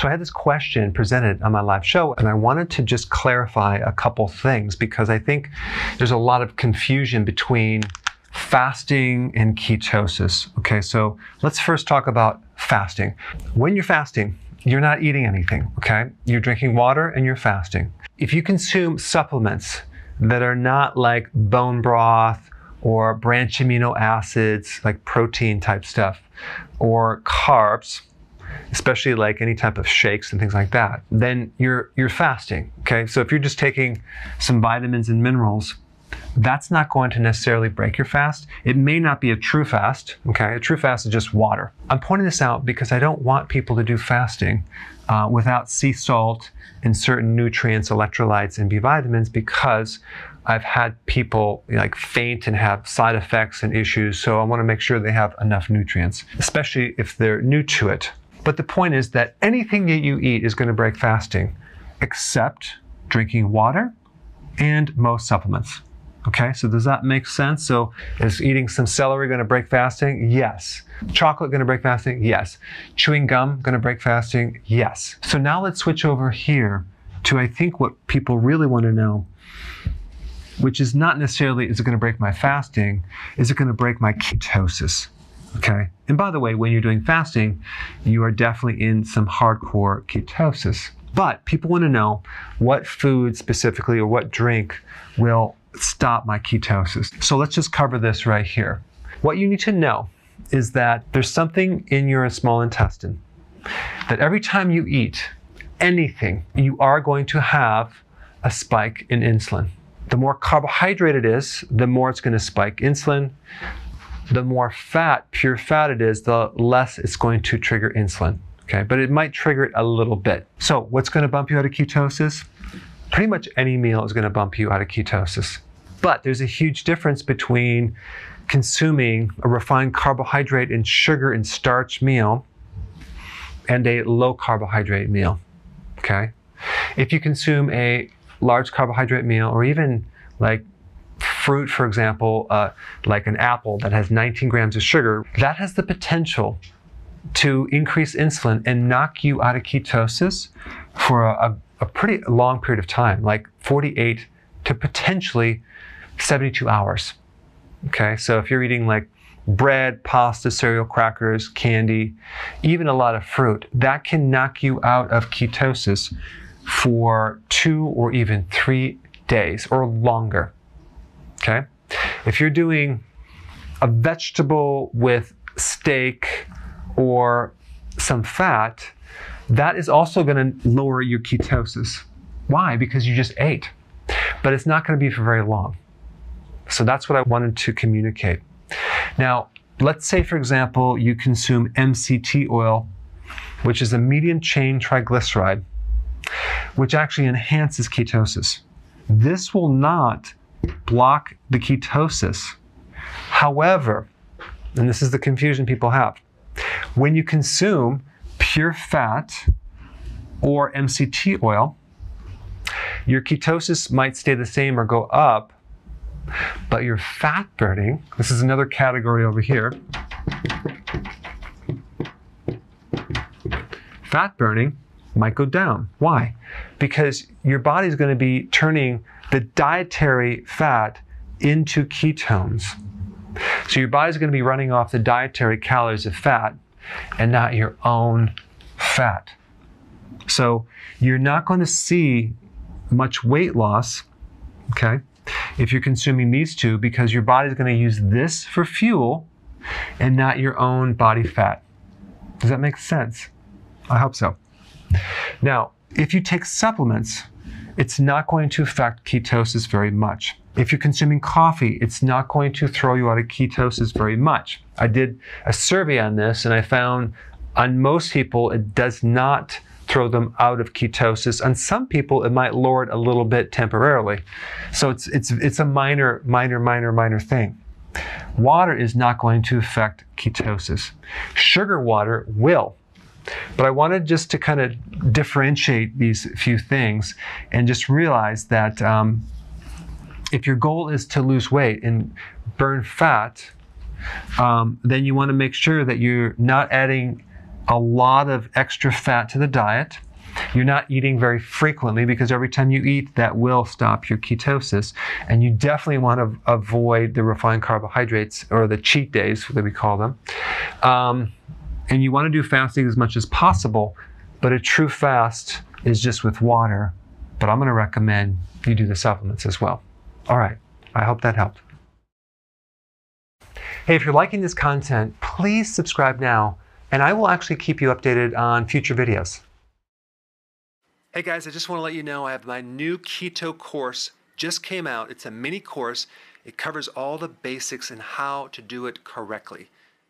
So I had this question presented on my live show, and I wanted to just clarify a couple things because I think there's a lot of confusion between fasting and ketosis. Okay, so let's first talk about fasting. When you're fasting, you're not eating anything, okay? You're drinking water and you're fasting. If you consume supplements that are not like bone broth or branch amino acids, like protein type stuff, or carbs, especially like any type of shakes and things like that, then you're you're fasting. Okay, so if you're just taking some vitamins and minerals, that's not going to necessarily break your fast. It may not be a true fast. Okay, a true fast is just water. I'm pointing this out because I don't want people to do fasting uh, without sea salt and certain nutrients, electrolytes, and B vitamins because I've had people like faint and have side effects and issues. So I want to make sure they have enough nutrients, especially if they're new to it. But the point is that anything that you eat is going to break fasting, except drinking water and most supplements. Okay, so does that make sense? So is eating some celery going to break fasting? Yes. Chocolate going to break fasting? Yes. Chewing gum going to break fasting? Yes. So now let's switch over here to I think what people really want to know, which is not necessarily is it going to break my fasting, is it going to break my ketosis? Okay. And by the way, when you're doing fasting, you are definitely in some hardcore ketosis. But people want to know what food specifically or what drink will stop my ketosis. So let's just cover this right here. What you need to know is that there's something in your small intestine that every time you eat anything, you are going to have a spike in insulin. The more carbohydrate it is, the more it's going to spike insulin. The more fat, pure fat it is, the less it's going to trigger insulin. Okay, but it might trigger it a little bit. So, what's going to bump you out of ketosis? pretty much any meal is going to bump you out of ketosis. But there's a huge difference between consuming a refined carbohydrate and sugar and starch meal and a low carbohydrate meal. Okay? If you consume a large carbohydrate meal or even like fruit, for example, uh, like an apple that has 19 grams of sugar, that has the potential to increase insulin and knock you out of ketosis for a, a a pretty long period of time, like 48 to potentially 72 hours. Okay, so if you're eating like bread, pasta, cereal, crackers, candy, even a lot of fruit, that can knock you out of ketosis for two or even three days or longer. Okay, if you're doing a vegetable with steak or some fat, that is also going to lower your ketosis. Why? Because you just ate. But it's not going to be for very long. So that's what I wanted to communicate. Now, let's say, for example, you consume MCT oil, which is a medium chain triglyceride, which actually enhances ketosis. This will not block the ketosis. However, and this is the confusion people have, when you consume pure fat or MCT oil, your ketosis might stay the same or go up, but your fat burning, this is another category over here. Fat burning might go down. Why? Because your body is going to be turning the dietary fat into ketones. So your body's going to be running off the dietary calories of fat and not your own fat. So you're not going to see much weight loss, okay, if you're consuming these two because your body's going to use this for fuel and not your own body fat. Does that make sense? I hope so. Now, if you take supplements, it's not going to affect ketosis very much. If you're consuming coffee, it's not going to throw you out of ketosis very much. I did a survey on this and I found on most people it does not throw them out of ketosis. On some people, it might lower it a little bit temporarily. So it's, it's, it's a minor, minor, minor, minor thing. Water is not going to affect ketosis. Sugar water will. But I wanted just to kind of differentiate these few things and just realize that um, if your goal is to lose weight and burn fat, um, then you want to make sure that you're not adding a lot of extra fat to the diet. You're not eating very frequently because every time you eat, that will stop your ketosis. And you definitely want to avoid the refined carbohydrates or the cheat days that we call them. Um, and you want to do fasting as much as possible, but a true fast is just with water. But I'm going to recommend you do the supplements as well. All right. I hope that helped. Hey, if you're liking this content, please subscribe now, and I will actually keep you updated on future videos. Hey guys, I just want to let you know I have my new keto course just came out. It's a mini course. It covers all the basics and how to do it correctly.